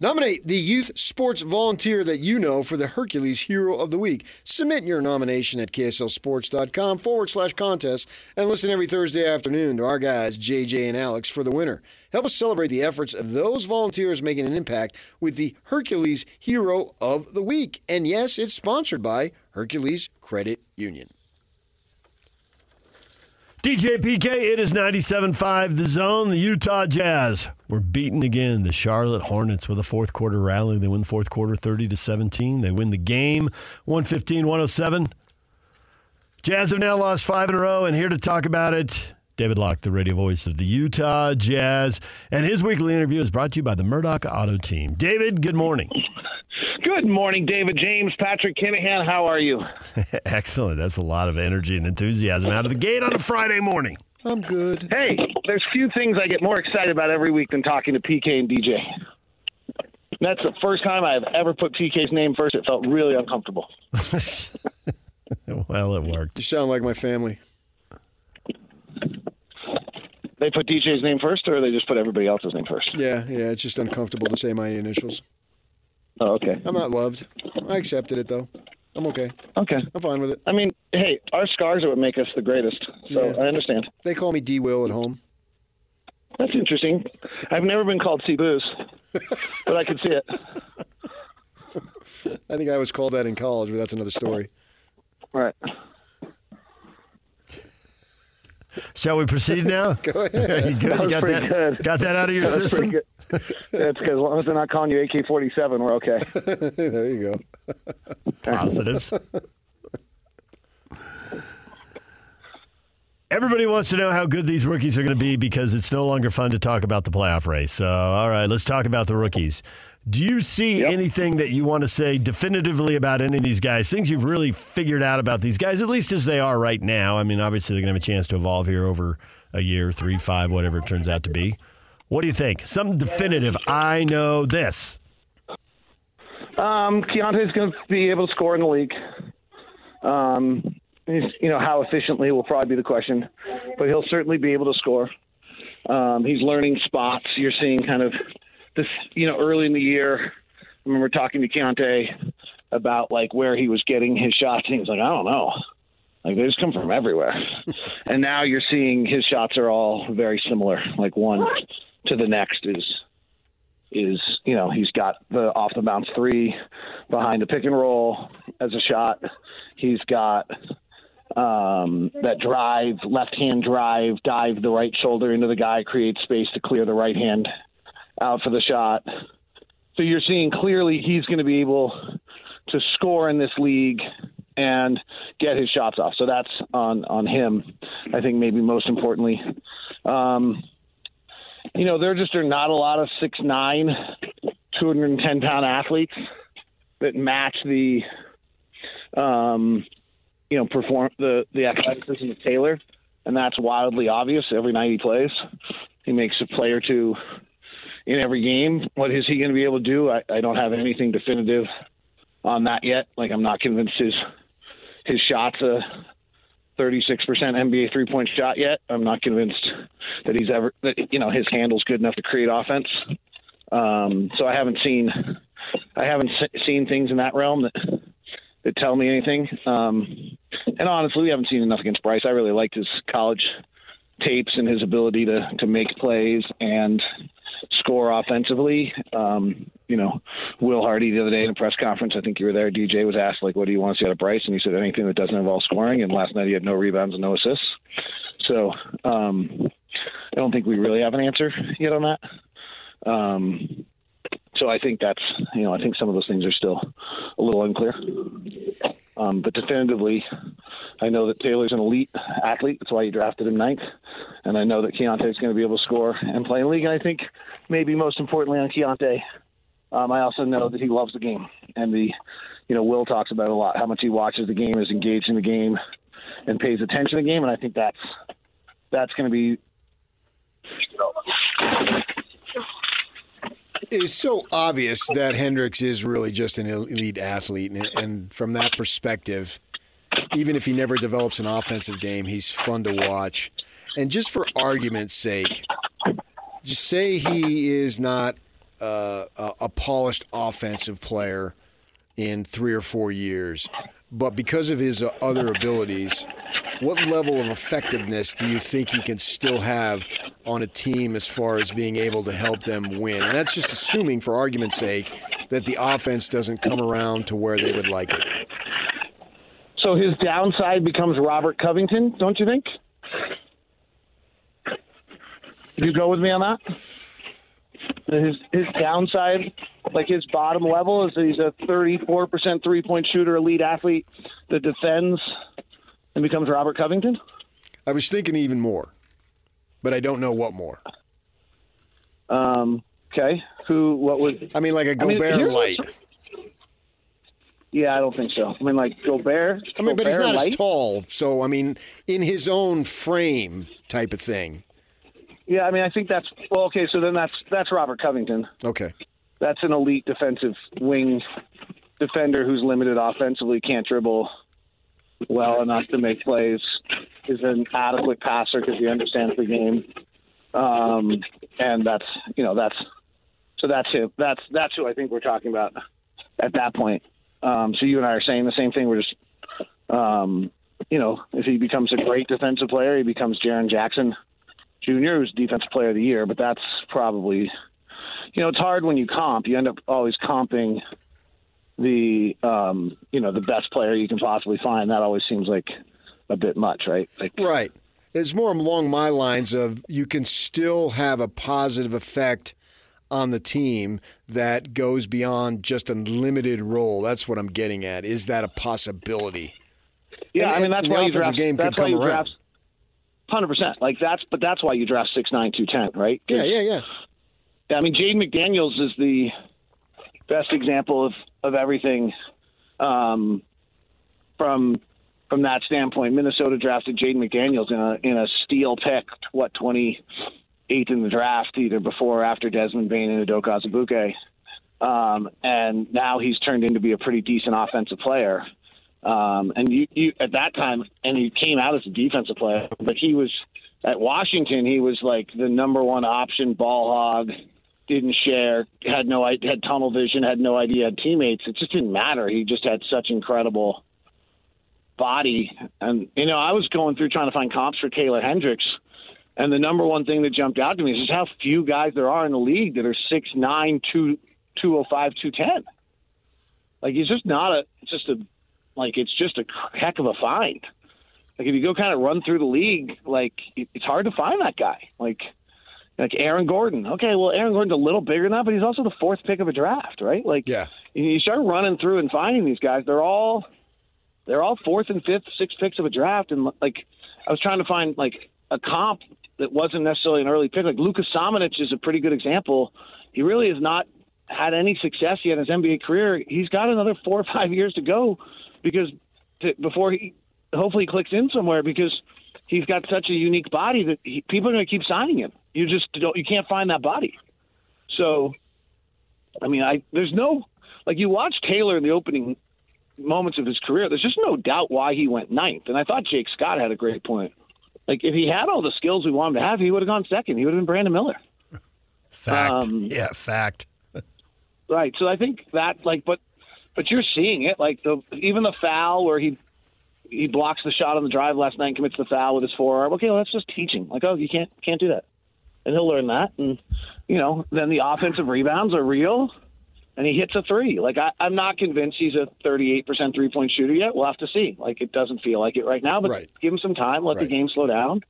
Nominate the youth sports volunteer that you know for the Hercules Hero of the Week. Submit your nomination at KSLSports.com forward slash contest and listen every Thursday afternoon to our guys, JJ and Alex, for the winner. Help us celebrate the efforts of those volunteers making an impact with the Hercules Hero of the Week. And yes, it's sponsored by Hercules Credit Union. DJ PK, it is 97.5 The Zone, the Utah Jazz. We're beaten again. The Charlotte Hornets with a fourth quarter rally. They win the fourth quarter 30 to 17. They win the game 115 107. Jazz have now lost five in a row, and here to talk about it, David Locke, the radio voice of the Utah Jazz. And his weekly interview is brought to you by the Murdoch Auto Team. David, good morning. Good morning, David James, Patrick Kinahan. How are you? Excellent. That's a lot of energy and enthusiasm out of the gate on a Friday morning. I'm good. Hey, there's few things I get more excited about every week than talking to PK and DJ. That's the first time I've ever put PK's name first. It felt really uncomfortable. well, it worked. You sound like my family. They put DJ's name first, or they just put everybody else's name first? Yeah, yeah, it's just uncomfortable to say my initials. Oh, okay. I'm not loved. I accepted it, though. I'm okay. Okay. I'm fine with it. I mean, hey, our scars are what make us the greatest. So Yeah. I understand. They call me D Will at home. That's interesting. I've never been called C Booze, but I can see it. I think I was called that in college, but that's another story. All right. Shall we proceed now? Go ahead. you good? That You got that, good. got that out of your That's system? Pretty good. That's because as long as they're not calling you AK 47, we're okay. there you go. Positives. Everybody wants to know how good these rookies are going to be because it's no longer fun to talk about the playoff race. So, all right, let's talk about the rookies. Do you see Yep. anything that you want to say definitively about any of these guys? Things you've really figured out about these guys, at least as they are right now? I mean, obviously, they're going to have a chance to evolve here over a year, three, five, whatever it turns out to be. What do you think? Something definitive. I know this. Um, Keyonte's going to be able to score in the league. Um, he's, you know, how efficiently will probably be the question, but he'll certainly be able to score. Um, he's learning spots. You're seeing kind of this, you know, early in the year. I remember talking to Keyonte about like where he was getting his shots, and he was like, I don't know. Like they just come from everywhere. and now you're seeing his shots are all very similar. Like one to the next is is you know he's got the off the bounce three behind the pick and roll as a shot. He's got um, that drive, left hand drive, dive the right shoulder into the guy, create space to clear the right hand out for the shot. So you're seeing clearly he's going to be able to score in this league and get his shots off. So that's on on him. I think maybe most importantly. Um, you know, there just are not a lot of six nine, 210 pound athletes that match the, um, you know, perform the the athleticism of Taylor, and that's wildly obvious every night he plays. He makes a play or two in every game. What is he going to be able to do? I, I don't have anything definitive on that yet. Like I'm not convinced his his shot's a 36% NBA three point shot yet. I'm not convinced that he's ever that you know his handle's good enough to create offense. Um, so I haven't seen I haven't se- seen things in that realm that that tell me anything. Um, and honestly, we haven't seen enough against Bryce. I really liked his college tapes and his ability to to make plays and score offensively. Um, you know, Will Hardy the other day in a press conference, I think you were there. DJ was asked like, "What do you want to see out of Bryce?" And he said, "Anything that doesn't involve scoring." And last night he had no rebounds and no assists. So um, I don't think we really have an answer yet on that. Um, so I think that's you know I think some of those things are still a little unclear. Um, but definitively, I know that Taylor's an elite athlete. That's why you drafted him ninth. And I know that Keyonte is going to be able to score and play in league. And I think maybe most importantly on Keyonte, um, I also know that he loves the game. And the, you know, Will talks about a lot, how much he watches the game, is engaged in the game, and pays attention to the game. And I think that's that's going to be It is so obvious that Hendricks is really just an elite athlete, and, and from that perspective, even if he never develops an offensive game, he's fun to watch. And just for argument's sake, just say he is not uh, a, polished offensive player in three or four years, but because of his uh, other abilities, what level of effectiveness do you think he can still have on a team as far as being able to help them win? And that's just assuming, for argument's sake, that the offense doesn't come around to where they would like it. So his downside becomes Robert Covington, don't you think? You go with me on that? His his downside, like his bottom level, is that he's a 34% three point shooter, elite athlete that defends and becomes Robert Covington. I was thinking even more, but I don't know what more. Um, okay, who? What would? I mean, like a mean, Gobert here's light. Yeah, I don't think so. I mean, like Gobert. I mean, but he's Gobert not as tall, so I mean, in his own frame, type of thing. Yeah, I mean, I think that's well. Okay, so then that's that's Robert Covington. Okay. That's an elite defensive wing defender who's limited offensively, can't dribble well enough to make plays. Is an adequate passer because he understands the game, um, and that's you know that's so that's him. That's that's who I think we're talking about at that point. Um, so you and I are saying the same thing. We're just um, you know if he becomes a great defensive player, he becomes Jaren Jackson Jr., who's defensive player of the year. But that's probably you know, it's hard when you comp. You end up always comping the, um, you know, the best player you can possibly find. That always seems like a bit much, right? Like, Right. It's more along my lines of you can still have a positive effect on the team that goes beyond just a limited role. That's what I'm getting at. Is that a possibility? yeah, And- I mean, that's why you draft. game could that's why come you around. draft. Hundred percent. Like that's, but that's why you draft six nine two ten, right? Yeah, yeah, yeah. I mean, Jaden McDaniels is the best example of, of everything um, from from that standpoint. Minnesota drafted Jaden McDaniels in a in a steal pick, what twenty eighth in the draft, either before or after Desmond Bane and Udoka Azubuike. Um, and now he's turned into be a pretty decent offensive player. Um, and you, you at that time, and he came out as a defensive player, but he was at Washington. He was like the number one option ball hog. Didn't share, had no had tunnel vision, had no idea, had teammates. It just didn't matter. He just had such incredible body. And you know, I was going through trying to find comps for Taylor Hendricks, and the number one thing that jumped out to me is just how few guys there are in the league that are six nine, two two oh five, two ten. Like he's just not a just a like it's just a heck of a find. Like if you go kind of run through the league, like it's hard to find that guy. Like like Aaron Gordon. Okay, well Aaron Gordon's a little bigger than that, but he's also the fourth pick of a draft, right? Like Yeah. you start running through and finding these guys, they're all they're all fourth and fifth, sixth picks of a draft, and like I was trying to find like a comp that wasn't necessarily an early pick. Like Luka Samanic is a pretty good example. He really has not had any success yet in his NBA career. He's got another four or five years to go because to, before he hopefully clicks in somewhere because he's got such a unique body that he, people are going to keep signing him. You just don't, you can't find that body. So, I mean, I there's no like you watch Taylor in the opening moments of his career. There's just no doubt why he went ninth. And I thought Jake Scott had a great point. Like if he had all the skills we want him to have, he would have gone second. He would have been Brandon Miller. Fact. Um, yeah, fact. Right. So I think that like, but but you're seeing it like the even the foul where he he blocks the shot on the drive last night, and commits the foul with his forearm. Okay, well that's just teaching. Like, oh, you can't can't do that, and he'll learn that. And you know, then the offensive rebounds are real, and he hits a three. Like I, I'm not convinced he's a 38% three point shooter yet. We'll have to see. Like it doesn't feel like it right now, but Right. give him some time. Let the game slow down.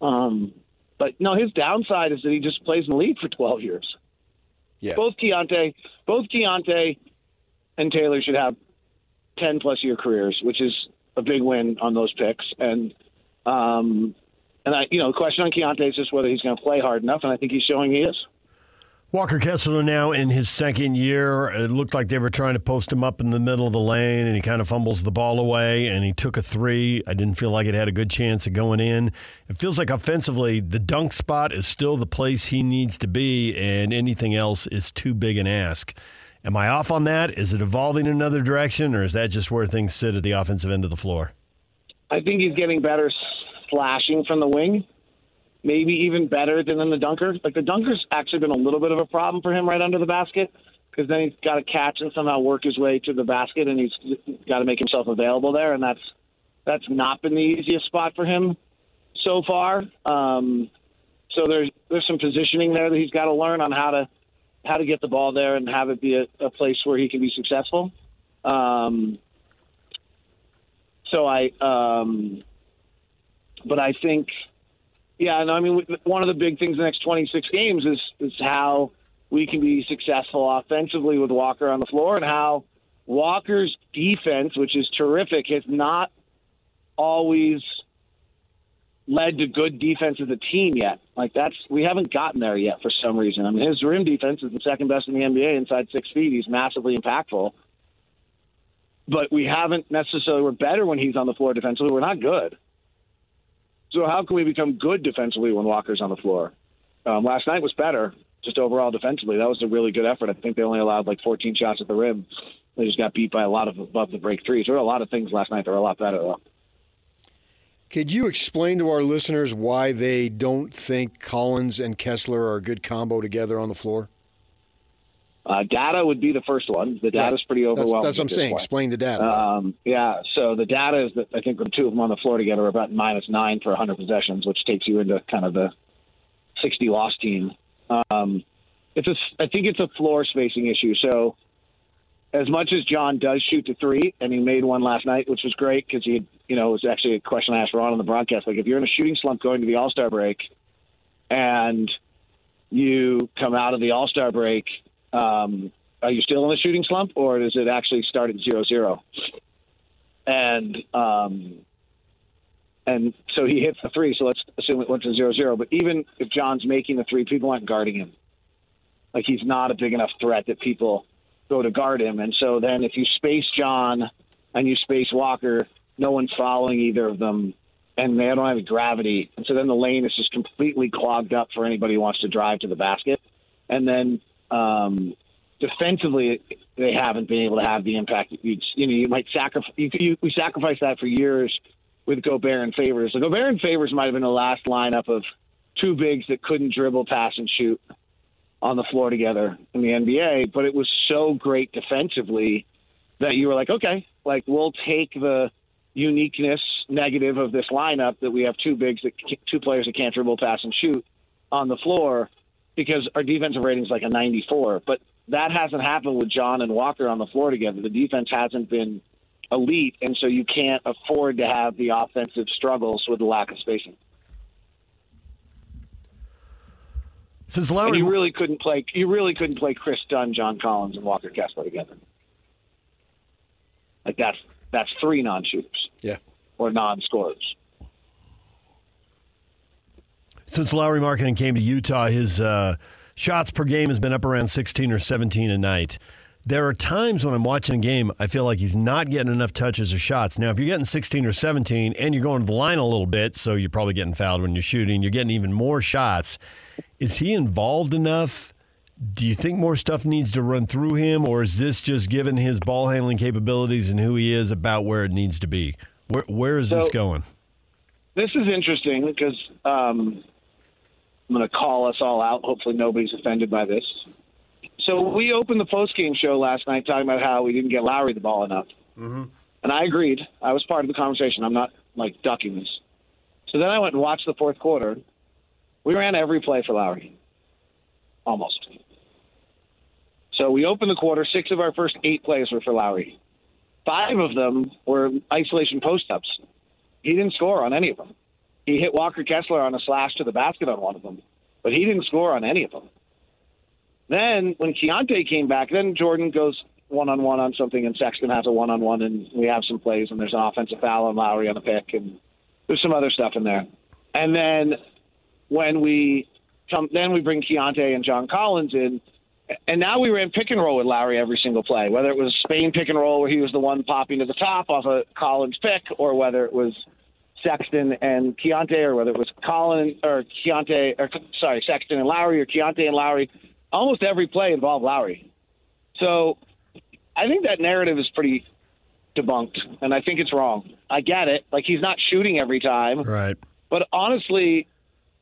Um, but no, his downside is that he just plays in the league for 12 years Yeah. both Keyonte, both Keyonte and Taylor should have ten plus year careers, which is a big win on those picks. And um, and I, you know, the question on Keyonte is just whether he's going to play hard enough, and I think he's showing he is. Walker Kessler now in his second year. It looked like they were trying to post him up in the middle of the lane, and he kind of fumbles the ball away, and he took a three. I didn't feel like it had a good chance of going in. It feels like offensively, the dunk spot is still the place he needs to be, and anything else is too big an ask. Am I off on that? Is it evolving in another direction, or is that just where things sit at the offensive end of the floor? I think he's getting better slashing from the wing. maybe even better than in the dunker. Like the dunker's actually been a little bit of a problem for him right under the basket because then he's got to catch and somehow work his way to the basket, and he's got to make himself available there, and that's that's not been the easiest spot for him so far. Um, so there's there's some positioning there that he's got to learn on how to how to get the ball there and have it be a, a place where he can be successful. Um, so I, um, but I think, yeah, no, I mean, one of the big things in the next 26 games is is how we can be successful offensively with Walker on the floor and how Walker's defense, which is terrific, has not always led to good defense as a team yet. Like that's we haven't gotten there yet for some reason. I mean, his rim defense is the second best in the NBA inside six feet. He's massively impactful, but we haven't necessarily. We're better when he's on the floor defensively. We're not good. So how can we become good defensively when Walker's on the floor? Um, last night was better, just overall defensively. That was a really good effort. I think they only allowed like 14 shots at the rim. They just got beat by a lot of above the break threes. There were a lot of things last night that were a lot better though. Could you explain to our listeners why they don't think Collins and Kessler are a good combo together on the floor? Uh, data would be the first one. The data is pretty overwhelming. That's, that's what I'm saying. Point. Explain the data. Um, yeah. So the data is that I think the two of them on the floor together are about minus nine for 100 possessions, which takes you into kind of the 60 loss team. Um, it's a, I think it's a floor spacing issue. So as much as John does shoot the three, and he made one last night, which was great because he, you know, it was actually a question I asked Ron on the broadcast. Like, if you're in a shooting slump going to the All Star break, and you come out of the All Star break, um, are you still in a shooting slump, or does it actually start at zero zero? And um, and so he hits the three. So let's assume it went to zero zero. But even if John's making the three, people aren't guarding him. Like he's not a big enough threat that people go to guard him. And so then if you space John and you space Walker, no one's following either of them, and they don't have gravity. And so then the lane is just completely clogged up for anybody who wants to drive to the basket. And then um, defensively, they haven't been able to have the impact. You, you know, you might sacrifice. You, you, we sacrificed that for years with Gobert and Favors. So Gobert and Favors might have been the last lineup of two bigs that couldn't dribble, pass, and shoot on the floor together in the NBA, but it was so great defensively that you were like, okay, like we'll take the uniqueness negative of this lineup that we have two bigs that two players that can't dribble, pass, and shoot on the floor because our defensive rating is like a 94. But that hasn't happened with John and Walker on the floor together. The defense hasn't been elite, and so you can't afford to have the offensive struggles with the lack of spacing. Since Lauri, and you really couldn't play. You really couldn't play Kris Dunn, John Collins, and Walker Kessler together. Like that's that's three non-shooters. Yeah. Or non-scorers. Since Lauri Markkanen came to Utah, his uh, shots per game has been up around 16 or 17 a night. There are times when I'm watching a game, I feel like he's not getting enough touches or shots. Now, if you're getting 16 or 17 and you're going to the line a little bit, so you're probably getting fouled when you're shooting, you're getting even more shots. Is he involved enough? Do you think more stuff needs to run through him, or is this just given his ball handling capabilities and who he is about where it needs to be? Where where is so, this going? This is interesting because um, I'm going to call us all out. Hopefully, nobody's offended by this. So we opened the post game show last night talking about how we didn't get Lauri the ball enough, mm-hmm. and I agreed. I was part of the conversation. I'm not like ducking this. So then I went and watched the fourth quarter, we ran every play for Lauri, almost. So we opened the quarter. Six of our first eight plays were for Lauri. Five of them were isolation post ups. He didn't score on any of them. He hit Walker Kessler on a slash to the basket on one of them, but he didn't score on any of them. Then when Keyonte came back, then Jordan goes one on one on something, and Sexton has a one on one, and we have some plays, and there's an offensive foul on Lauri on a pick, and there's some other stuff in there. And then when we come, then we bring Keyonte and John Collins in. And now we ran pick and roll with Lauri every single play, whether it was Spain pick and roll where he was the one popping to the top off a Collins pick, or whether it was Sexton and Keyonte, or whether it was Collins or Keyonte, or sorry, Sexton and Lauri, or Keyonte and Lauri. Almost every play involved Lauri. So I think that narrative is pretty debunked, and I think it's wrong. I get it. Like he's not shooting every time, right? But honestly,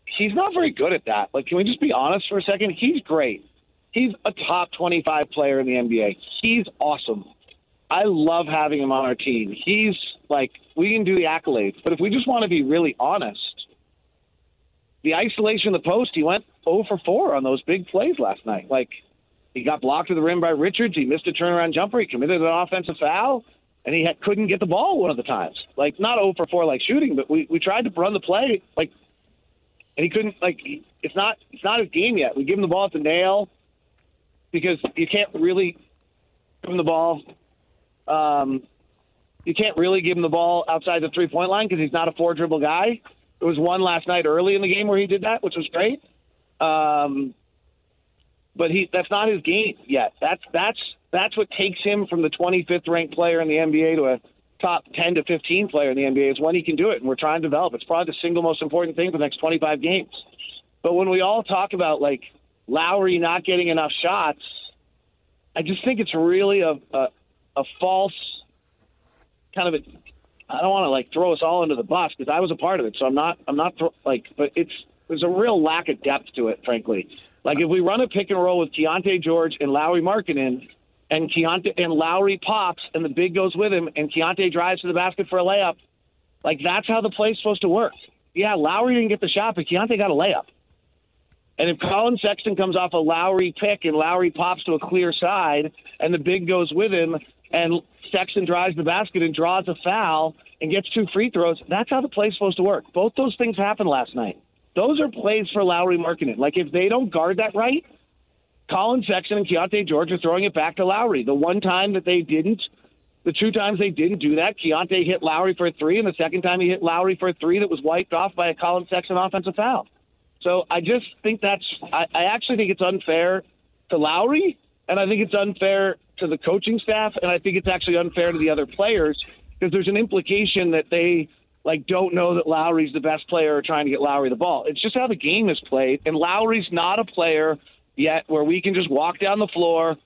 he's not very good at that. Like, can we just be honest for a second? He's great. He's a top 25 player in the NBA. He's awesome. I love having him on our team. He's like, we can do the accolades, but if we just want to be really honest, the isolation of the post, he went 0 for 4 on those big plays last night. Like, he got blocked to the rim by Richards. He missed a turnaround jumper. He committed an offensive foul, and he had, couldn't get the ball one of the times. Like, not 0 for 4 like shooting, but we, we tried to run the play, like, and he couldn't, like, it's not, it's not his game yet. We give him the ball at the nail because you can't really give him the ball. Um, you can't really give him the ball outside the three point line because he's not a four dribble guy. There was one last night early in the game where he did that, which was great. Um, but he that's not his game yet. That's that's that's what takes him from the 25th ranked player in the NBA to a top 10 to 15 player in the NBA is when he can do it, and we're trying to develop. It's probably the single most important thing for the next 25 games. But when we all talk about like Lauri not getting enough shots, I just think it's really a a, a false kind of a. I don't want to like throw us all into the bus because I was a part of it, so I'm not. I'm not like, but it's there's a real lack of depth to it, frankly. Like if we run a pick and roll with Keyonte George and Lauri Markkanen, and Keyonte and Lauri pops, and the big goes with him, and Keyonte drives to the basket for a layup, like that's how the play's supposed to work. Yeah, Lauri didn't get the shot, but Keyonte got a layup. And if Colin Sexton comes off a Lauri pick and Lauri pops to a clear side, and the big goes with him, and Sexton drives the basket and draws a foul and gets two free throws, that's how the play's supposed to work. Both those things happened last night. Those are plays for Lauri Markkanen. Like if they don't guard that right, Colin Sexton and Keyonte George are throwing it back to Lauri. The one time that they didn't, the two times they didn't do that, Keyonte hit Lauri for a three, and the second time he hit Lauri for a three that was wiped off by a Colin Sexton offensive foul. So I just think that's I, I actually think it's unfair to Lauri, and I think it's unfair to the coaching staff, and I think it's actually unfair to the other players because there's an implication that they like don't know that Lauri's the best player or trying to get Lauri the ball. It's just how the game is played, and Lauri's not a player yet where we can just walk down the floor.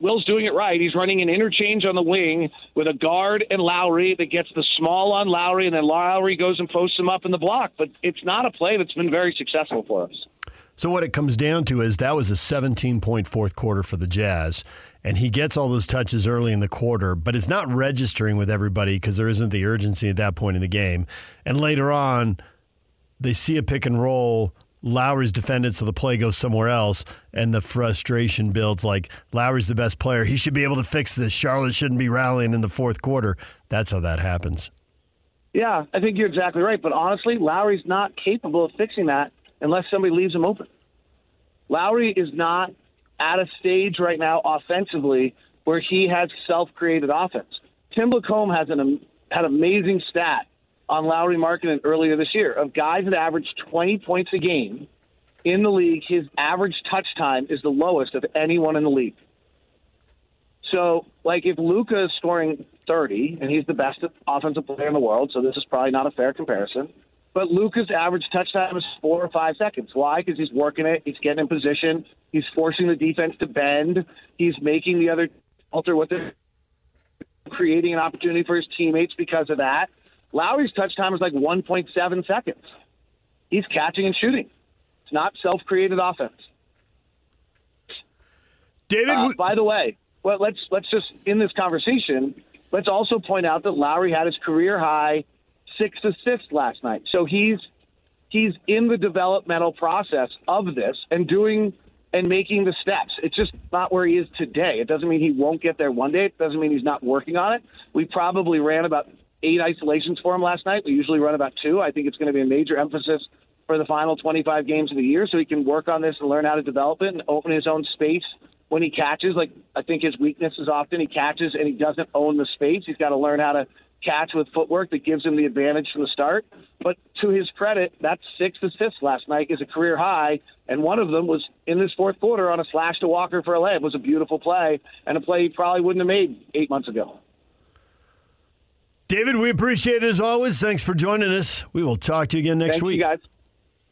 Will's doing it right. He's running an interchange on the wing with a guard and Lauri that gets the small on Lauri, and then Lauri goes and posts him up in the block. But it's not a play that's been very successful for us. So what it comes down to is that was a 17 point fourth quarter for the Jazz. And he gets all those touches early in the quarter, but it's not registering with everybody because there isn't the urgency at that point in the game. And later on, they see a pick and roll. Lauri's defended, so the play goes somewhere else, and the frustration builds. Like Lauri's the best player; he should be able to fix this. Charlotte shouldn't be rallying in the fourth quarter. That's how that happens. Yeah, I think you're exactly right. But honestly, Lauri's not capable of fixing that unless somebody leaves him open. Lauri is not at a stage right now offensively where he has self-created offense. Tim Lacombe has an had amazing stat on Lauri Markkanen earlier this year of guys that average 20 points a game in the league. His average touch time is the lowest of anyone in the league. So, like, if Luka is scoring 30 and he's the best offensive player in the world, so this is probably not a fair comparison. But Luka's average touch time is four or five seconds. Why? Because he's working it. He's getting in position. He's forcing the defense to bend. He's making the other alter what they're creating an opportunity for his teammates because of that. Lauri's touch time is like 1.7 seconds. He's catching and shooting. It's not self-created offense. David, uh, by the way, well, let's let's just in this conversation, let's also point out that Lauri had his career high six assists last night. So he's he's in the developmental process of this and doing and making the steps. It's just not where he is today. It doesn't mean he won't get there one day. It doesn't mean he's not working on it. We probably ran about eight isolations for him last night. We usually run about two. I think it's going to be a major emphasis for the final 25 games of the year so he can work on this and learn how to develop it and open his own space when he catches. Like I think his weakness is often he catches and he doesn't own the space. He's got to learn how to catch with footwork that gives him the advantage from the start. But to his credit, that six assists last night is a career high, and one of them was in this fourth quarter on a slash to Walker for a layup. It was a beautiful play and a play he probably wouldn't have made eight months ago. David, we appreciate it as always. Thanks for joining us. We will talk to you again next Thank week. You guys.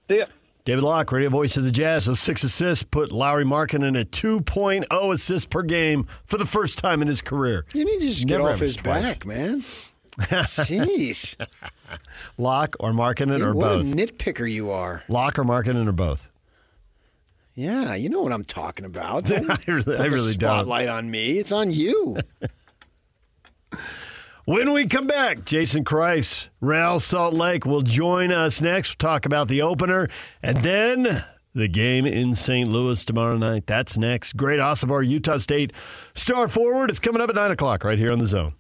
See ya. David Locke, radio voice of the Jazz, those six assists put Lauri Markkanen at 2.0 assists per game for the first time in his career. You need to just Never get off his twice. back, man. Jeez. Locke or Markkanen or what both? What a nitpicker you are. Locke or Markkanen or both? Yeah, you know what I'm talking about. Don't I really, put I the really don't. spotlight on me. It's on you. When we come back, Jason Kreis, Real Salt Lake will join us next. We'll talk about the opener and then the game in St. Louis tomorrow night. That's next. Great Osobor, Utah State. Star Forward. It's coming up at 9 o'clock right here on the zone.